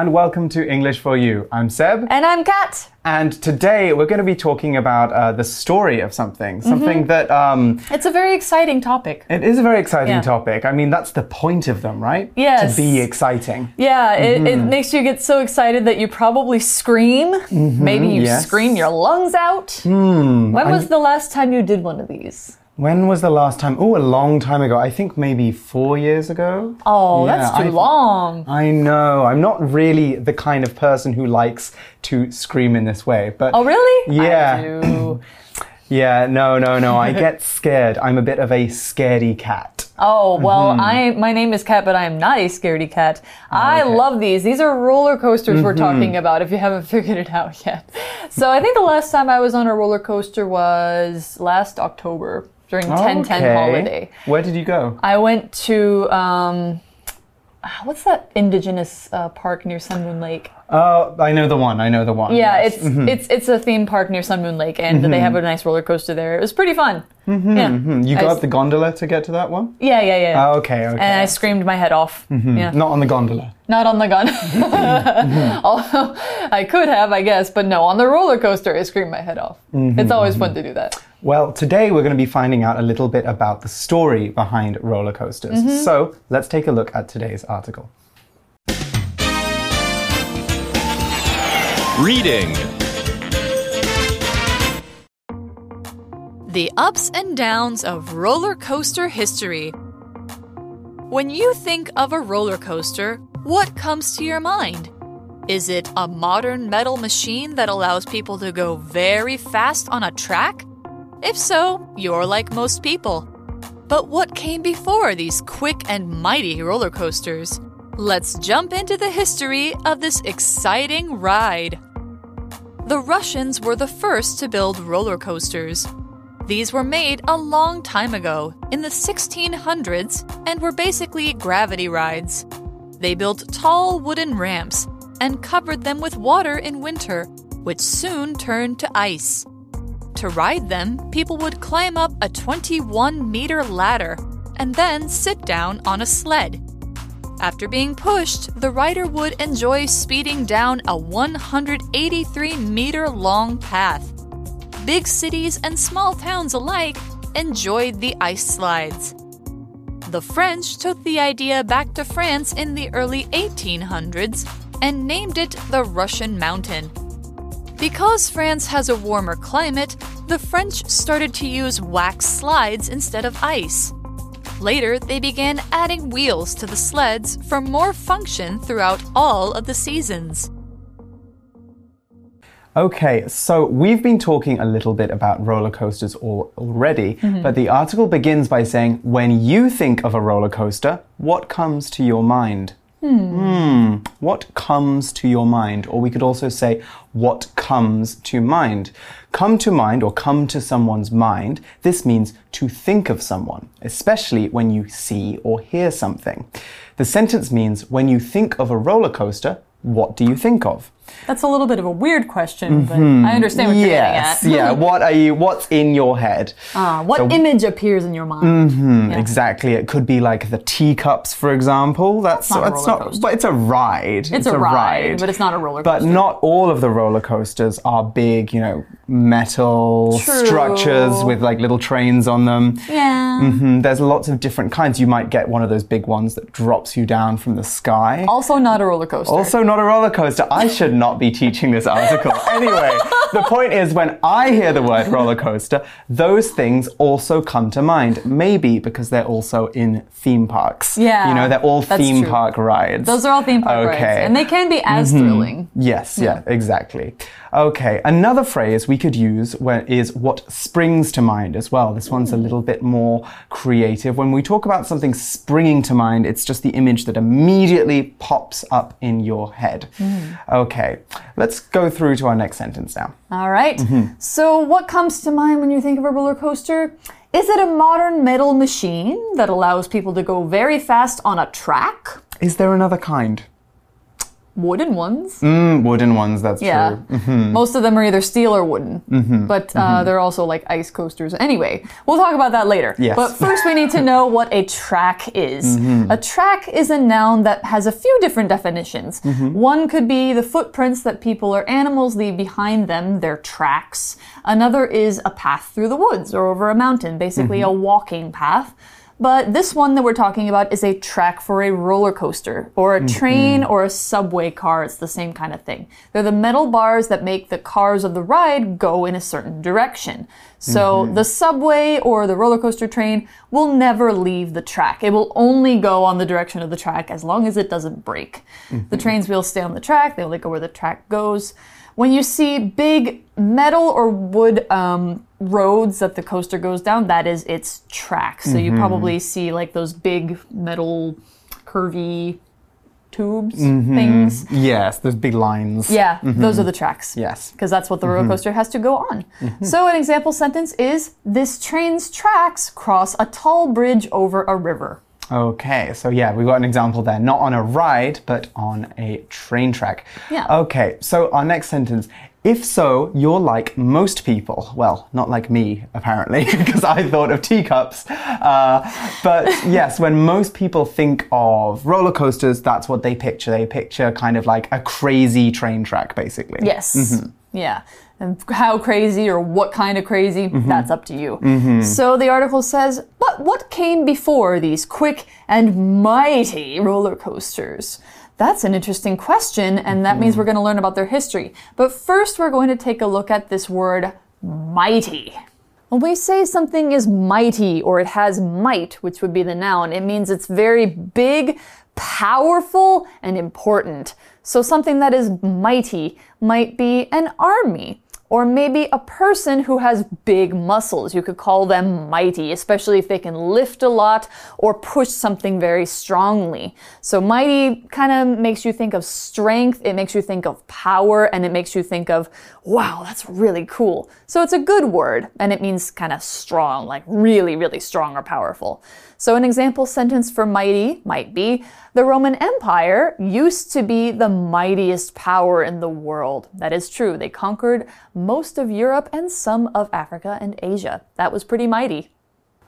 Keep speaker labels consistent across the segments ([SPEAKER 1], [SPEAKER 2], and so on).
[SPEAKER 1] And welcome to English for You. I'm Seb.
[SPEAKER 2] And I'm Kat.
[SPEAKER 1] And today we're going to be talking about uh, the story of something. Something that um,
[SPEAKER 2] It's a very exciting topic.
[SPEAKER 1] it is a very exciting
[SPEAKER 2] Yeah.
[SPEAKER 1] topic. I mean, that's the point of them, right?
[SPEAKER 2] Yes.
[SPEAKER 1] To be exciting.
[SPEAKER 2] Yeah, it, it makes you get so excited that you probably scream. Maybe you
[SPEAKER 1] yes.
[SPEAKER 2] scream your lungs out. when was the last time you did one of these?
[SPEAKER 1] When was the last time? Oh, a long time ago. I think maybe four years ago.
[SPEAKER 2] Oh,
[SPEAKER 1] Yeah,
[SPEAKER 2] that's too
[SPEAKER 1] I-
[SPEAKER 2] long.
[SPEAKER 1] I know. I'm not really the kind of person who likes to scream in this way, but
[SPEAKER 2] Oh, really?
[SPEAKER 1] Yeah.
[SPEAKER 2] I
[SPEAKER 1] yeah, no, no, no. I get scared. I'm a bit of a scaredy cat.
[SPEAKER 2] Oh well,
[SPEAKER 1] Mm-hmm.
[SPEAKER 2] I my name is Kat, but I am not a scaredy cat. I
[SPEAKER 1] Oh, okay.
[SPEAKER 2] love these. These are roller coasters we're
[SPEAKER 1] Mm-hmm.
[SPEAKER 2] talking about. If you haven't figured it out yet, so I think the last time I was on a roller coaster was last October during 1010
[SPEAKER 1] Okay.
[SPEAKER 2] holiday.
[SPEAKER 1] Where did you go?
[SPEAKER 2] I went to um, ah, what's that indigenous uh, park near Sun Moon Lake?
[SPEAKER 1] Oh, I know the one. I know the one.
[SPEAKER 2] Yeah,
[SPEAKER 1] yes. Mm-hmm.
[SPEAKER 2] it's it's it's a theme park near Sun Moon Lake, and they have mm-hmm. a nice roller coaster there. It was pretty fun. Mm-hmm, yeah. Mm-hmm.
[SPEAKER 1] You
[SPEAKER 2] I
[SPEAKER 1] got the gondola to get to that one?
[SPEAKER 2] yeah, yeah, yeah.
[SPEAKER 1] Oh, okay, okay.
[SPEAKER 2] and I screamed my head off. Yeah.
[SPEAKER 1] Not on the gondola.
[SPEAKER 2] Not on the gun. Although I could have, I guess, but no, on the roller coaster, I screamed my head off. It's always fun to do that.
[SPEAKER 1] Well, today we're going to be finding out a little bit about the story behind roller coasters.
[SPEAKER 2] Mm-hmm.
[SPEAKER 1] So let's take a look at today's article.
[SPEAKER 3] Reading.
[SPEAKER 4] The ups and downs of roller coaster history. When you think of a roller coaster, what comes to your mind? Is it a modern metal machine that allows people to go very fast on a track? If so, you're like most people. But what came before these quick and mighty roller coasters? Let's jump into the history of this exciting ride. The Russians were the first to build roller coasters. These were made a long time ago, in the 1600s, and were basically gravity rides. They built tall wooden ramps and covered them with water in winter, which soon turned to ice. To ride them, people would climb up a 21 meter ladder and then sit down on a sled. After being pushed, the rider would enjoy speeding down a 183 meter long path. Big cities and small towns alike enjoyed the ice slides. The French took the idea back to France in the early 1800s and named it the Russian Mountain. Because France has a warmer climate, the French started to use wax slides instead of ice. Later, they began adding wheels to the sleds for more function throughout all of the seasons.
[SPEAKER 1] Okay, so we've been talking a little bit about roller coasters al- already,
[SPEAKER 2] Mm-hmm.
[SPEAKER 1] but the article begins by saying, when you think of a roller coaster, what comes to your mind? Hmm. What comes to your mind? Or we could also say, what comes to mind? Come to mind or come to someone's mind, this means to think of someone, especially when you see or hear something. The sentence means, when you think of a roller coaster, what do you think of?
[SPEAKER 2] That's a little bit of a weird question, but I understand what you're
[SPEAKER 1] yes,
[SPEAKER 2] getting at.
[SPEAKER 1] yeah. What are you? What's in your head?
[SPEAKER 2] Ah, what
[SPEAKER 1] So-
[SPEAKER 2] image appears in your mind?
[SPEAKER 1] Hmm,
[SPEAKER 2] Yeah.
[SPEAKER 1] Exactly. It could be like the teacups, for example. That's,
[SPEAKER 2] not a
[SPEAKER 1] that's not.
[SPEAKER 2] coaster.
[SPEAKER 1] But it's a ride.
[SPEAKER 2] It's, a, ride, but it's not a roller coaster.
[SPEAKER 1] But not all of the roller coasters are big, you know, metal
[SPEAKER 2] True.
[SPEAKER 1] structures with like little trains on them.
[SPEAKER 2] yeah.
[SPEAKER 1] Mhm, There's lots of different kinds. You might get one of those big ones that drops you down from the sky.
[SPEAKER 2] Also, not a roller coaster.
[SPEAKER 1] Also, not a roller coaster. I should not be teaching this article. Anyway, the point is when I hear the word roller coaster, those things also come to mind. Maybe because they're also in theme parks.
[SPEAKER 2] Yeah,
[SPEAKER 1] You know, they're all theme
[SPEAKER 2] true.
[SPEAKER 1] park rides.
[SPEAKER 2] Those are all theme park rides,
[SPEAKER 1] Okay.
[SPEAKER 2] and they can be as mm-hmm. thrilling.
[SPEAKER 1] Yes, yeah, exactly. Okay, another phrase we could use where is what springs to mind as well. This one's a mm. little bit more creative. When we talk about something springing to mind, it's just the image that immediately pops up in your head. Mm. Okay, let's go through to our next sentence now.
[SPEAKER 2] All right.
[SPEAKER 1] Mm-hmm.
[SPEAKER 2] So, what comes to mind when you think of a roller coaster? Is it a modern metal machine that allows people to go very fast on a track?
[SPEAKER 1] Is there another kind?
[SPEAKER 2] Wooden ones.
[SPEAKER 1] Mm, wooden ones, that's
[SPEAKER 2] Yeah.
[SPEAKER 1] true. Mm-hmm.
[SPEAKER 2] Most of them are either steel or wooden, but uh, they're also like ice coasters. Anyway, we'll talk about that later.
[SPEAKER 1] Yes.
[SPEAKER 2] But first, we need to know what a track is. A track is a noun that has a few different definitions. One could be the footprints that people or animals leave behind them, their tracks. Another is a path through the woods or over a mountain, basically a walking path. But this one that we're talking about is a track for a roller coaster or a mm-hmm. train or a subway car. It's the same kind of thing. They're the metal bars that make the cars of the ride go in a certain direction. So mm-hmm. the subway or the roller coaster train will never leave the track. It will only go on the direction of the track as long as it doesn't break. The mm-hmm. trains will stay on the track, they only go where the track goes. When you see big metal or wood um, roads that the coaster goes down, that is its track. So you mm-hmm. probably see like those big metal curvy tubes mm-hmm. things.
[SPEAKER 1] Yes, those big lines.
[SPEAKER 2] Yeah, mm-hmm. those are the tracks.
[SPEAKER 1] Yes.
[SPEAKER 2] Because that's what the roller coaster has to go on. So, an example sentence is This train's tracks cross a tall bridge over a river.
[SPEAKER 1] Okay, so yeah, we got an example there. Not on a ride, but on a train track.
[SPEAKER 2] Yeah.
[SPEAKER 1] Okay, so our next sentence. If so, you're like most people. Well, not like me, apparently, because I thought of teacups. Uh, but yes, when most people think of roller coasters, that's what they picture. They picture kind of like a crazy train track, basically.
[SPEAKER 2] Yes. Mm -hmm. Yeah. And how crazy or what kind of crazy, mm-hmm. that's up to you. Mm-hmm. So the article says, but what came before these quick and mighty roller coasters? That's an interesting question, and that means we're mm-hmm. going to learn about their history. But first, we're going to take a look at this word mighty. When we say something is mighty or it has might, which would be the noun, it means it's very big, powerful, and important. So something that is mighty might be an army. Or maybe a person who has big muscles. You could call them mighty, especially if they can lift a lot or push something very strongly. So, mighty kind of makes you think of strength, it makes you think of power, and it makes you think of, wow, that's really cool. So, it's a good word, and it means kind of strong, like really, really strong or powerful. So, an example sentence for mighty might be The Roman Empire used to be the mightiest power in the world. That is true. They conquered most of Europe and some of Africa and Asia. That was pretty mighty.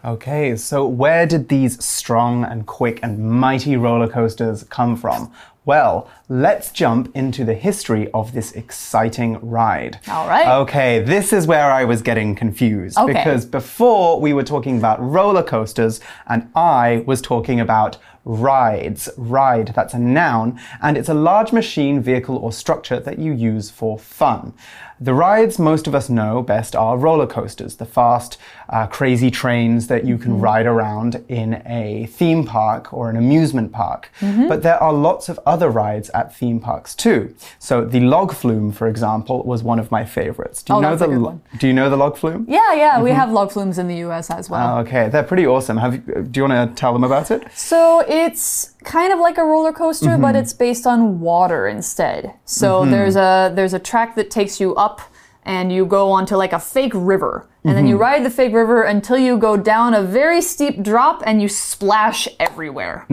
[SPEAKER 1] Okay, so where did these strong and quick and mighty roller coasters come from? Well, let's jump into the history of this exciting ride.
[SPEAKER 2] All right.
[SPEAKER 1] Okay, this is where I was getting confused
[SPEAKER 2] Okay.
[SPEAKER 1] because before we were talking about roller coasters and I was talking about rides. Ride, that's a noun, and it's a large machine, vehicle, or structure that you use for fun. The rides most of us know best are roller coasters, the fast, uh, crazy trains that you can mm-hmm. ride around in a theme park or an amusement park. Mm-hmm. But there are lots of other rides at theme parks too. So the log flume, for example, was one of my favorites. Do you
[SPEAKER 2] Oh,
[SPEAKER 1] know the. Do you know the log flume?
[SPEAKER 2] Yeah, yeah, we mm-hmm. have log flumes in the US as well.
[SPEAKER 1] Ah, okay, they're pretty awesome. Have you, uh, do you want to tell them about it?
[SPEAKER 2] So it's kind of like a roller coaster, but mm-hmm. it's based on water instead. So mm-hmm. there's a there's a track that takes you up and you go onto like a fake river. And then you mm-hmm. ride the fake river until you go down a very steep drop and you splash everywhere.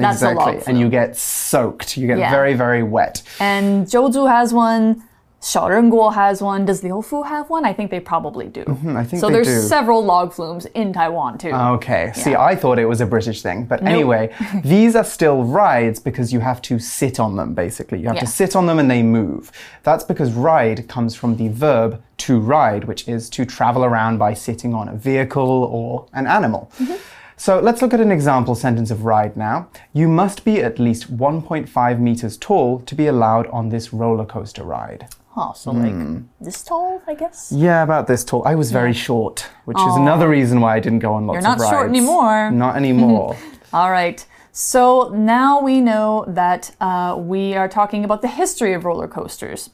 [SPEAKER 2] That's a log
[SPEAKER 1] And you get soaked. You get
[SPEAKER 2] Yeah.
[SPEAKER 1] very, very wet.
[SPEAKER 2] And Jiuzu has one. Xiaorenguo has one. Does Liufu have one? I think they probably do.
[SPEAKER 1] Mm-hmm, I think
[SPEAKER 2] so there's
[SPEAKER 1] do.
[SPEAKER 2] several log flumes in Taiwan too.
[SPEAKER 1] Okay. See, I thought it was a British thing. But anyway, these are still rides because you have to sit on them, basically. You have to sit on them and they move. That's because ride comes from the verb to ride, which is to travel around by sitting on a vehicle or an animal. Mm-hmm. So let's look at an example sentence of ride now. You must be at least 1.5 meters tall to be allowed on this roller coaster ride.
[SPEAKER 2] Huh, so like this tall, I guess.
[SPEAKER 1] Yeah, about this tall. I was very short, which is another reason why I didn't go on lots of rides.
[SPEAKER 2] You're not short anymore.
[SPEAKER 1] Not anymore.
[SPEAKER 2] All right. So now we know that uh, we are talking about the history of roller coasters.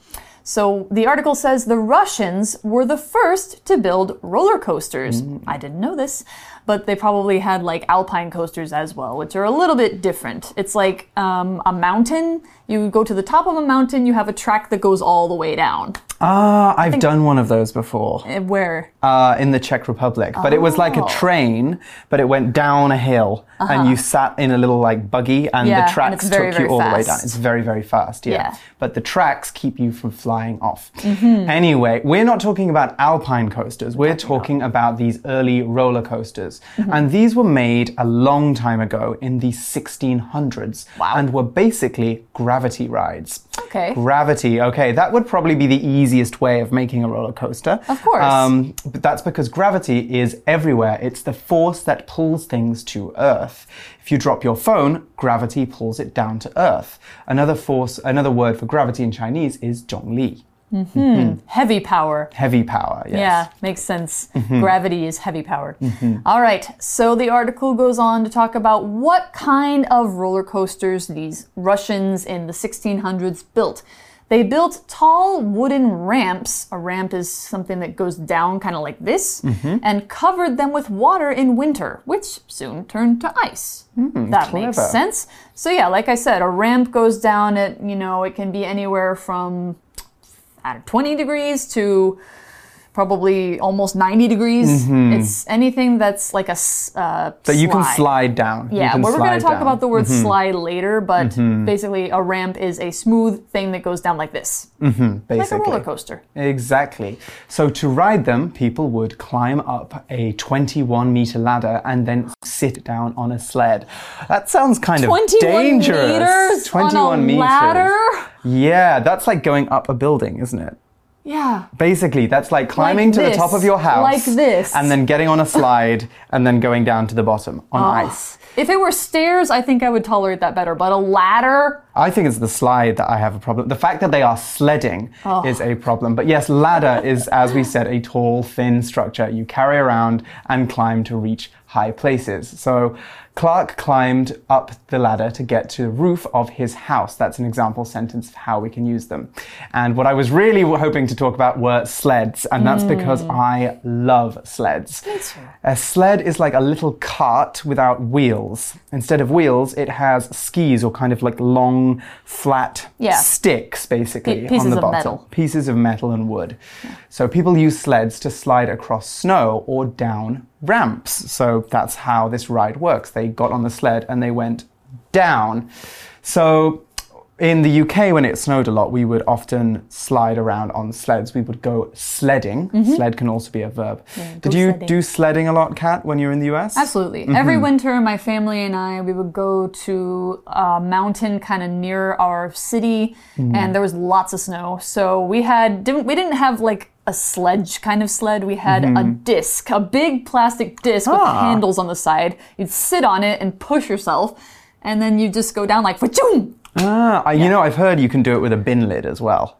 [SPEAKER 2] So the article says the Russians were the first to build roller coasters. I didn't know this, but they probably had like alpine coasters as well, which are a little bit different. It's like um, a mountain. You go to the top of a mountain, you have a track that goes all the way down.
[SPEAKER 1] Ah, I've done one of those before.
[SPEAKER 2] Uh, Where?
[SPEAKER 1] uh, in the Czech Republic, but it was like a
[SPEAKER 2] Oh.
[SPEAKER 1] train, but it went down a hill, and you sat in a little like buggy, and
[SPEAKER 2] Uh-huh. Yeah,
[SPEAKER 1] the tracks
[SPEAKER 2] very,
[SPEAKER 1] took you
[SPEAKER 2] very
[SPEAKER 1] all the way
[SPEAKER 2] fast.
[SPEAKER 1] down. It's very, very fast, yeah.
[SPEAKER 2] Yeah. Mm-hmm.
[SPEAKER 1] But the tracks keep you from flying off. Anyway, we're not talking about alpine coasters. We're talking about these early roller coasters,
[SPEAKER 2] Mm-hmm.
[SPEAKER 1] and these were made a long time ago in the 1600s,
[SPEAKER 2] Wow.
[SPEAKER 1] and were basically gravity rides.
[SPEAKER 2] Okay.
[SPEAKER 1] Gravity. Okay, that would probably be the easiest way of making a roller coaster.
[SPEAKER 2] Of course.
[SPEAKER 1] Um, but that's because gravity is everywhere. It's the force that pulls things to Earth. If you drop your phone, gravity pulls it down to Earth. Another force, another word for gravity in Chinese is zhongli,
[SPEAKER 2] Heavy power.
[SPEAKER 1] heavy power. Yes.
[SPEAKER 2] Yeah, makes sense.
[SPEAKER 1] Mm-hmm.
[SPEAKER 2] Gravity is heavy powered. All right, so the article goes on to talk about what kind of roller coasters these Russians in the 1600s built. They built tall wooden ramps. A ramp is something that goes down kind of like this,
[SPEAKER 1] Mm-hmm.
[SPEAKER 2] and covered them with water in winter, which soon turned to ice. that makes sense. So, yeah, like I said, a ramp goes down at, you know, it can be anywhere from I don't know, 20 degrees to probably almost 90 degrees. It's anything that's like a uh,
[SPEAKER 1] Mm-hmm. That you can
[SPEAKER 2] slide.
[SPEAKER 1] down. You
[SPEAKER 2] Yeah, well, we're going to talk
[SPEAKER 1] down. Mm-hmm.
[SPEAKER 2] about the word slide later, but basically, a ramp is a smooth thing that goes down like this, like a roller coaster.
[SPEAKER 1] Exactly. So to ride them, people would climb up a 21 meter ladder and then sit down on a sled. That sounds kind of
[SPEAKER 2] 21
[SPEAKER 1] dangerous.
[SPEAKER 2] meters
[SPEAKER 1] 21
[SPEAKER 2] on a
[SPEAKER 1] meters.
[SPEAKER 2] ladder.
[SPEAKER 1] Yeah, that's like going up a building, isn't it?
[SPEAKER 2] Yeah.
[SPEAKER 1] Basically, that's like climbing to the top of your house.
[SPEAKER 2] Like this.
[SPEAKER 1] And then getting on a slide and then going down to the bottom on ah. ice.
[SPEAKER 2] If it were stairs, I think I would tolerate that better, but a ladder.
[SPEAKER 1] I think it's the slide that I have a problem. The fact that they are sledding
[SPEAKER 2] Oh.
[SPEAKER 1] is a problem. But yes, ladder is, as we said, a tall, thin structure you carry around and climb to reach high places. So Clark climbed up the ladder to get to the roof of his house. That's an example sentence of how we can use them. And what I was really hoping to talk about were sleds, and that's because hmm. I love sleds. A sled is like a little cart without wheels. Instead of wheels, it has skis or kind of like long, flat
[SPEAKER 2] Yeah.
[SPEAKER 1] sticks, basically,
[SPEAKER 2] pieces
[SPEAKER 1] on the bottom.
[SPEAKER 2] metal.
[SPEAKER 1] Pieces of metal and wood. So people use sleds to slide across snow or down ramps. So that's how this ride works. They got on the sled and they went down. So in the UK, when it snowed a lot, we would often slide around on sleds. We would go sledding. Sled can also be a verb. Did
[SPEAKER 2] Mm-hmm.
[SPEAKER 1] you
[SPEAKER 2] sledding.
[SPEAKER 1] do sledding a lot, Kat, when you were in the US?
[SPEAKER 2] Absolutely.
[SPEAKER 1] Mm-hmm.
[SPEAKER 2] Every winter, my family and I, we would go to a mountain kind of near our city,
[SPEAKER 1] Mm-hmm.
[SPEAKER 2] and there was lots of snow. So we had didn't we didn't have like a sledge kind of sled. We had a disc, a big plastic disc with
[SPEAKER 1] Mm-hmm. Ah.
[SPEAKER 2] handles on the side. You'd sit on it and push yourself, and then you just go down like "Fa-choom!"
[SPEAKER 1] Ah, I- you know, I've heard you can do it with a bin lid as well.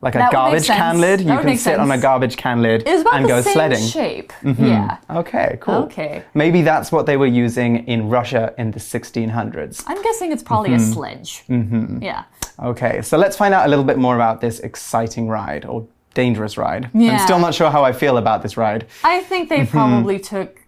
[SPEAKER 1] Like a
[SPEAKER 2] That would make
[SPEAKER 1] garbage can
[SPEAKER 2] sense.
[SPEAKER 1] lid,
[SPEAKER 2] That
[SPEAKER 1] you
[SPEAKER 2] would
[SPEAKER 1] can
[SPEAKER 2] make
[SPEAKER 1] sit on a
[SPEAKER 2] sense.
[SPEAKER 1] garbage can lid
[SPEAKER 2] It was about
[SPEAKER 1] and
[SPEAKER 2] the
[SPEAKER 1] go
[SPEAKER 2] same
[SPEAKER 1] sledding.
[SPEAKER 2] shape. Yeah.
[SPEAKER 1] Okay, cool.
[SPEAKER 2] Okay.
[SPEAKER 1] Maybe that's what they were using in Russia in the 1600s.
[SPEAKER 2] I'm guessing it's probably
[SPEAKER 1] Mm-hmm.
[SPEAKER 2] a sledge. Mm-hmm. Yeah.
[SPEAKER 1] Okay, so let's find out a little bit more about this exciting ride or dangerous ride.
[SPEAKER 2] Yeah.
[SPEAKER 1] I'm still not sure how I feel about this ride.
[SPEAKER 2] I think
[SPEAKER 1] Mm-hmm.
[SPEAKER 2] they probably took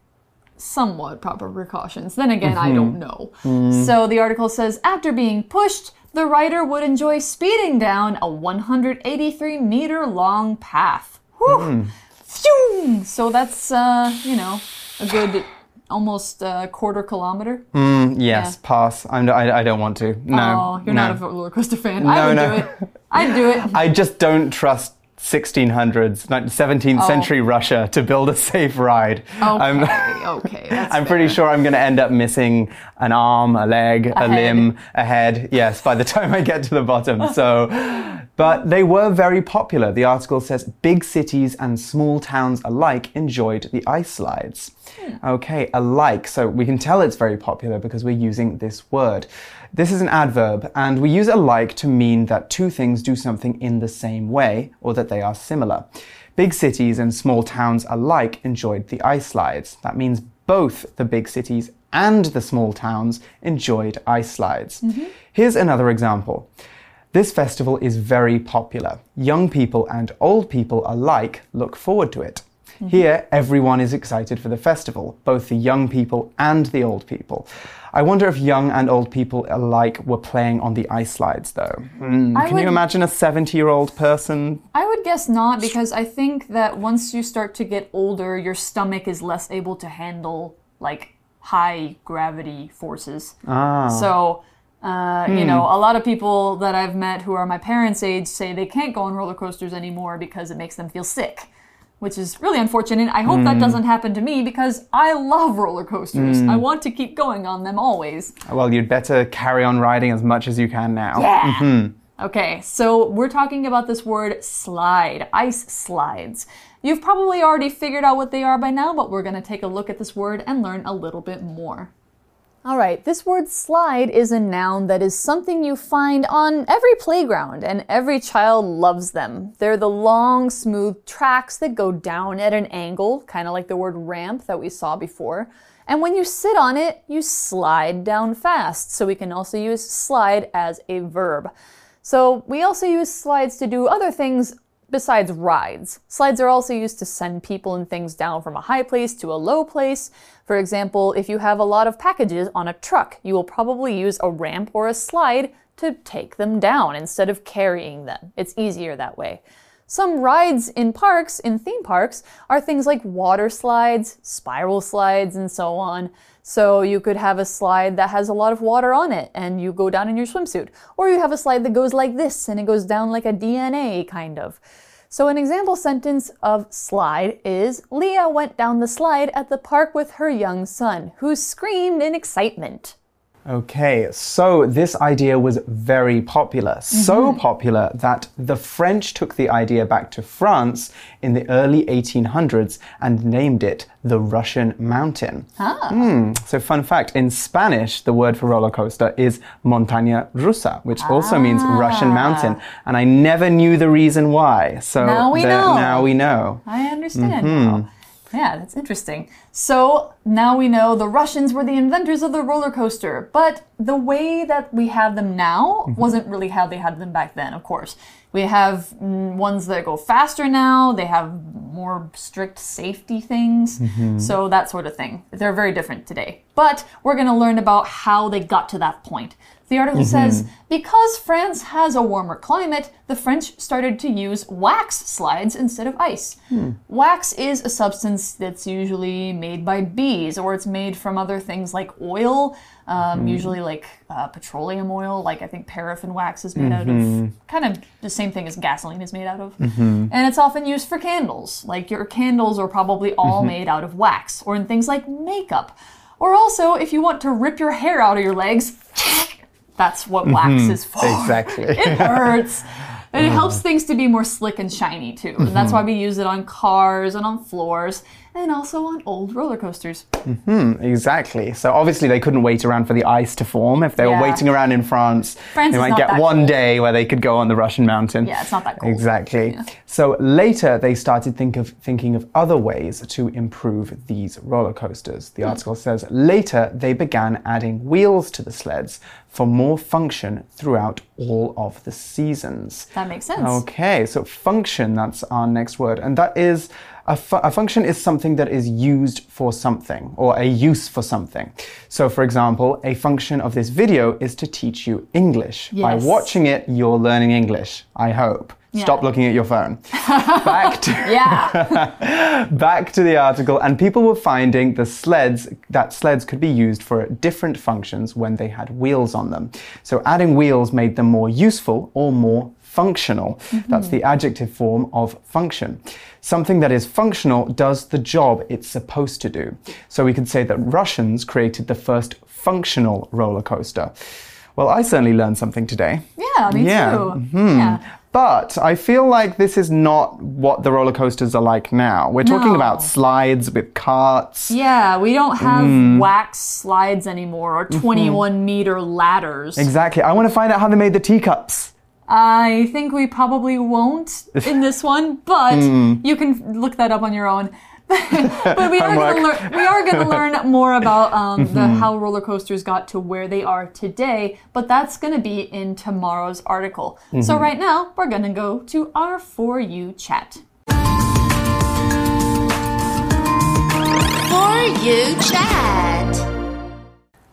[SPEAKER 2] somewhat proper precautions. Then again, I don't
[SPEAKER 1] Mm-hmm.
[SPEAKER 2] know.
[SPEAKER 1] Mm.
[SPEAKER 2] So the article says after being pushed, the rider would enjoy speeding down a 183 meter long path. Whew.
[SPEAKER 1] Hmm.
[SPEAKER 2] Phew. So that's, uh, you know, a good almost uh, quarter kilometer.
[SPEAKER 1] Mm, yes, pass. I'm, I, I don't want to. No.
[SPEAKER 2] oh, you're
[SPEAKER 1] no.
[SPEAKER 2] not a roller coaster fan. I would
[SPEAKER 1] no.
[SPEAKER 2] do it. I'd do it.
[SPEAKER 1] I just don't trust 1600s, 17th
[SPEAKER 2] Oh.
[SPEAKER 1] century Russia to build a safe ride. I'm,
[SPEAKER 2] Okay, okay. That's
[SPEAKER 1] I'm pretty sure I'm going to end up missing an arm, a leg, a,
[SPEAKER 2] head.
[SPEAKER 1] limb, a head. Yes, by the time I get to the bottom. So, but they were very popular. The article says big cities and small towns alike enjoyed the ice slides. Hmm. Okay, alike. So we can tell it's very popular because we're using this word. This is an adverb, and we use alike to mean that two things do something in the same way or that they are similar. Big cities and small towns alike enjoyed the ice slides. That means both the big cities and the small towns enjoyed ice slides. Mm-hmm. Here's another example. This festival is very popular. Young people and old people alike look forward to it. Here, everyone is excited for the festival, both the young people and the old people. I wonder if young and old people alike were playing on the ice slides, though. Hmm,
[SPEAKER 2] I
[SPEAKER 1] Can
[SPEAKER 2] would-
[SPEAKER 1] you imagine a 70 year old person?
[SPEAKER 2] I would guess not because I think that once you start to get older, your stomach is less able to handle like high gravity forces.
[SPEAKER 1] Ah.
[SPEAKER 2] So, uh, you hmm. know, a lot of people that I've met who are my parents' age say they can't go on roller coasters anymore because it makes them feel sick, which is really unfortunate. I hope that hmm. doesn't happen to me because I love roller coasters. I hmm. want to keep going on them always.
[SPEAKER 1] Well, you'd better carry on riding as much as you can now.
[SPEAKER 2] Yeah. Mm-hmm. Okay, so we're talking about this word slide, ice slides. You've probably already figured out what they are by now, but we're going to take a look at this word and learn a little bit more. All right, this word slide is a noun that is something you find on every playground, and every child loves them. They're the long, smooth tracks that go down at an angle, kind of like the word ramp that we saw before. And when you sit on it, you slide down fast. So we can also use slide as a verb. So we also use slides to do other things besides rides. Slides are also used to send people and things down from a high place to a low place. For example, if you have a lot of packages on a truck, you will probably use a ramp or a slide to take them down instead of carrying them. It's easier that way. Some rides in parks, in theme parks, are things like water slides, spiral slides, and so on. So you could have a slide that has a lot of water on it and you go down in your swimsuit. Or you have a slide that goes like this and it goes down like a DNA kind of. So an example sentence of slide is Leah went down the slide at the park with her young son, who screamed in excitement.
[SPEAKER 1] Okay, so this idea was very popular. So mm-hmm. popular that the French took the idea back to France in the early 1800s and named it the Russian mountain. Ah. Hmm, So, fun fact in Spanish, the word for roller coaster is montaña rusa, which also means Russian ah. mountain. And I never knew the reason why. So,
[SPEAKER 2] Now we know.
[SPEAKER 1] Now we know.
[SPEAKER 2] I understand mm-hmm. now. Yeah, that's interesting. So now we know the Russians were the inventors of the roller coaster, but the way that we have them now wasn't really how they had them back then, of course. We have mm, ones that go faster now, they have more strict safety things, so that sort of thing. They're very different today. But we're going to learn about how they got to that point. The article mm-hmm. says because France has a warmer climate, the French started to use wax slides instead of ice. Hmm. Wax is a substance that's usually made by bees, or it's made from other things like oil, um, hmm. usually like uh, petroleum oil, like I think paraffin wax is made out of mm-hmm. kind of the same thing as gasoline is made out of. Mm-hmm. And it's often used for candles. Like your candles are probably all made out of wax, or in things like makeup. Or also, if you want to rip your hair out of your legs, that's what wax is for.
[SPEAKER 1] Exactly.
[SPEAKER 2] It hurts. And it helps things to be more slick and shiny too. And that's why we use it on cars and on floors and also on old roller coasters. Hmm.
[SPEAKER 1] Exactly. So obviously they couldn't wait around for the ice to form. If they
[SPEAKER 2] Yeah.
[SPEAKER 1] were waiting around in France,
[SPEAKER 2] France
[SPEAKER 1] they might get one day where they could go on the Russian mountain.
[SPEAKER 2] Yeah, it's not that cold.
[SPEAKER 1] Exactly. So later they started think of thinking of other ways to improve these roller coasters.
[SPEAKER 2] Hmm.
[SPEAKER 1] The article says later they began adding wheels to the sleds for more function throughout all of the seasons.
[SPEAKER 2] That makes sense.
[SPEAKER 1] Okay, so function, that's our next word. And that is a, fu- a function is something that is used for something or a use for something. So, for example, a function of this video is to teach you English. By watching it, you're learning English, I hope. Stop looking at your phone. Back to
[SPEAKER 2] Yeah.
[SPEAKER 1] back to the article, and people were finding the sleds that sleds could be used for different functions when they had wheels on them. So adding wheels made them more useful or more functional. That's the adjective form of function. Something that is functional does the job it's supposed to do. So we could say that Russians created the first functional roller coaster. Well, I certainly learned something today.
[SPEAKER 2] Yeah, me
[SPEAKER 1] Yeah,
[SPEAKER 2] too. Yeah.
[SPEAKER 1] But I feel like this is not what the roller coasters are like now. We're talking
[SPEAKER 2] No.
[SPEAKER 1] about slides with carts.
[SPEAKER 2] Yeah, we don't have
[SPEAKER 1] Hmm.
[SPEAKER 2] wax slides anymore or
[SPEAKER 1] Mm-hmm.
[SPEAKER 2] 21 meter ladders.
[SPEAKER 1] Exactly. I want to find out how they made the teacups.
[SPEAKER 2] I think we probably won't in this one, but
[SPEAKER 1] Hmm.
[SPEAKER 2] you can look that up on your own. but we are going to learn. We are going to learn more about um, the
[SPEAKER 1] Mm-hmm.
[SPEAKER 2] how roller coasters got to where they are today. But that's going to be in tomorrow's article. So
[SPEAKER 1] Mm-hmm.
[SPEAKER 2] right now we're going to go to our for you chat.
[SPEAKER 3] For you chat.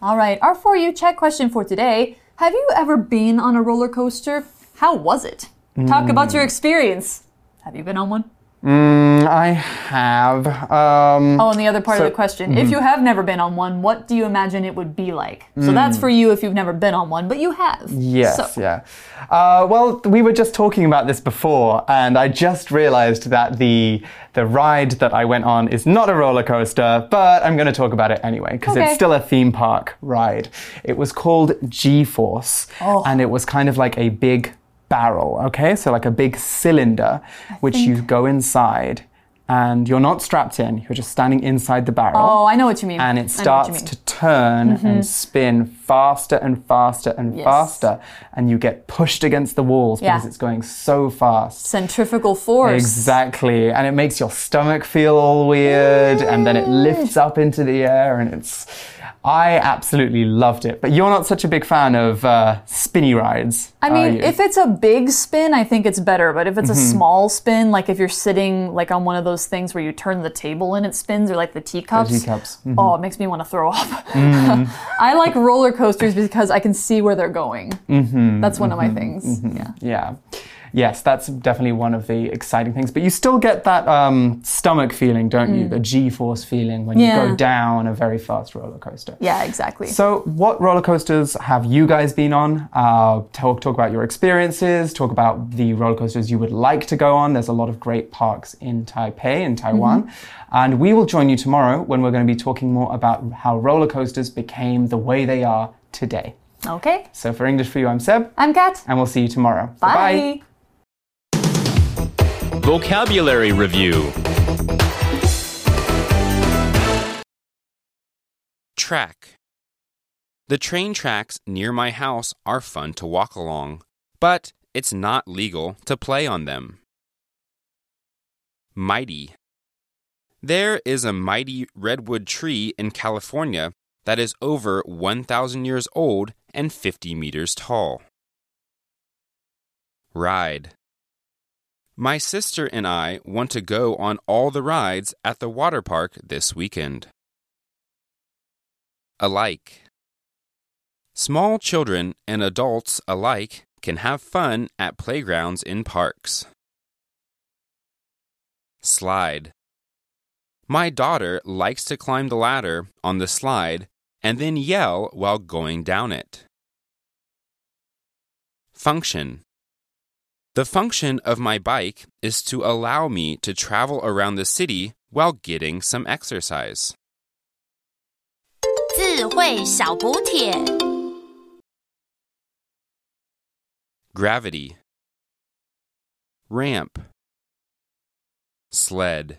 [SPEAKER 2] All right, our For You Chat question for today Have you ever been on a roller coaster? How was it? Talk about your experience. Have you been on one?
[SPEAKER 1] Mm, I have. Um,
[SPEAKER 2] Oh, and the other part
[SPEAKER 1] So-
[SPEAKER 2] of the question if you have never been on one, what do you imagine it would be like? So that's for you if you've never been on one, but you have.
[SPEAKER 1] Yes,
[SPEAKER 2] So,
[SPEAKER 1] yeah. Uh, well, we were just talking about this before, and I just realized that the the ride that I went on is not a roller coaster, but I'm going to talk about it anyway because
[SPEAKER 2] Okay.
[SPEAKER 1] it's still a theme park ride. It was called G-Force,
[SPEAKER 2] Oh.
[SPEAKER 1] and it was kind of like a big barrel. Okay, so like a big cylinder, which you go inside. And you're not strapped in, you're just standing inside the barrel
[SPEAKER 2] Oh, I know what you mean.
[SPEAKER 1] and it
[SPEAKER 2] know what you
[SPEAKER 1] starts.
[SPEAKER 2] Mm-hmm.
[SPEAKER 1] to turn and spin faster and faster and
[SPEAKER 2] Yes.
[SPEAKER 1] faster and you get pushed against the walls
[SPEAKER 2] Yeah.
[SPEAKER 1] because it's going so fast
[SPEAKER 2] Centrifugal force.
[SPEAKER 1] exactly and it makes your stomach feel all weird and then it lifts up into the air and it's i absolutely loved it but you're not such a big fan of uh, spinny rides
[SPEAKER 2] I mean, if it's a big spin, I think it's better. But if it's a small spin, like if you're sitting like on one of those things where you turn the table and it spins, or like the teacups,
[SPEAKER 1] teacups. Mm-hmm.
[SPEAKER 2] oh, it makes me want to throw up. I like roller coasters because I can see where they're going.
[SPEAKER 1] Mm-hmm.
[SPEAKER 2] That's one of my things. Yeah.
[SPEAKER 1] Yeah. Yes, that's definitely one of the exciting things. But you still get that um, stomach feeling, don't you? The G force feeling when you
[SPEAKER 2] Mm.
[SPEAKER 1] Go down a very fast roller coaster.
[SPEAKER 2] Yeah, exactly.
[SPEAKER 1] So, what roller coasters have you guys been on? Uh, talk talk about your experiences. Talk about the roller coasters you would like to go on. There's a lot of great parks in Taipei, in Taiwan,
[SPEAKER 2] Mm-hmm.
[SPEAKER 1] and we will join you tomorrow when we're going to be talking more about how roller coasters became the way they are today.
[SPEAKER 2] okay.
[SPEAKER 1] So, for English for you, I'm Seb,
[SPEAKER 2] I'm Kat.
[SPEAKER 1] and we'll see you tomorrow.
[SPEAKER 2] Bye.
[SPEAKER 5] Vocabulary Review Track The train tracks near my house are fun to walk along, but it's not legal to play on them. Mighty There is a mighty redwood tree in California that is over 1,000 years old and 50 meters tall. Ride my sister and I want to go on all the rides at the water park this weekend. Alike. Small children and adults alike can have fun at playgrounds in parks. Slide. My daughter likes to climb the ladder on the slide and then yell while going down it. Function. The function of my bike is to allow me to travel around the city while getting some exercise.
[SPEAKER 3] 智慧小补帖。
[SPEAKER 5] Gravity. Ramp. Sled.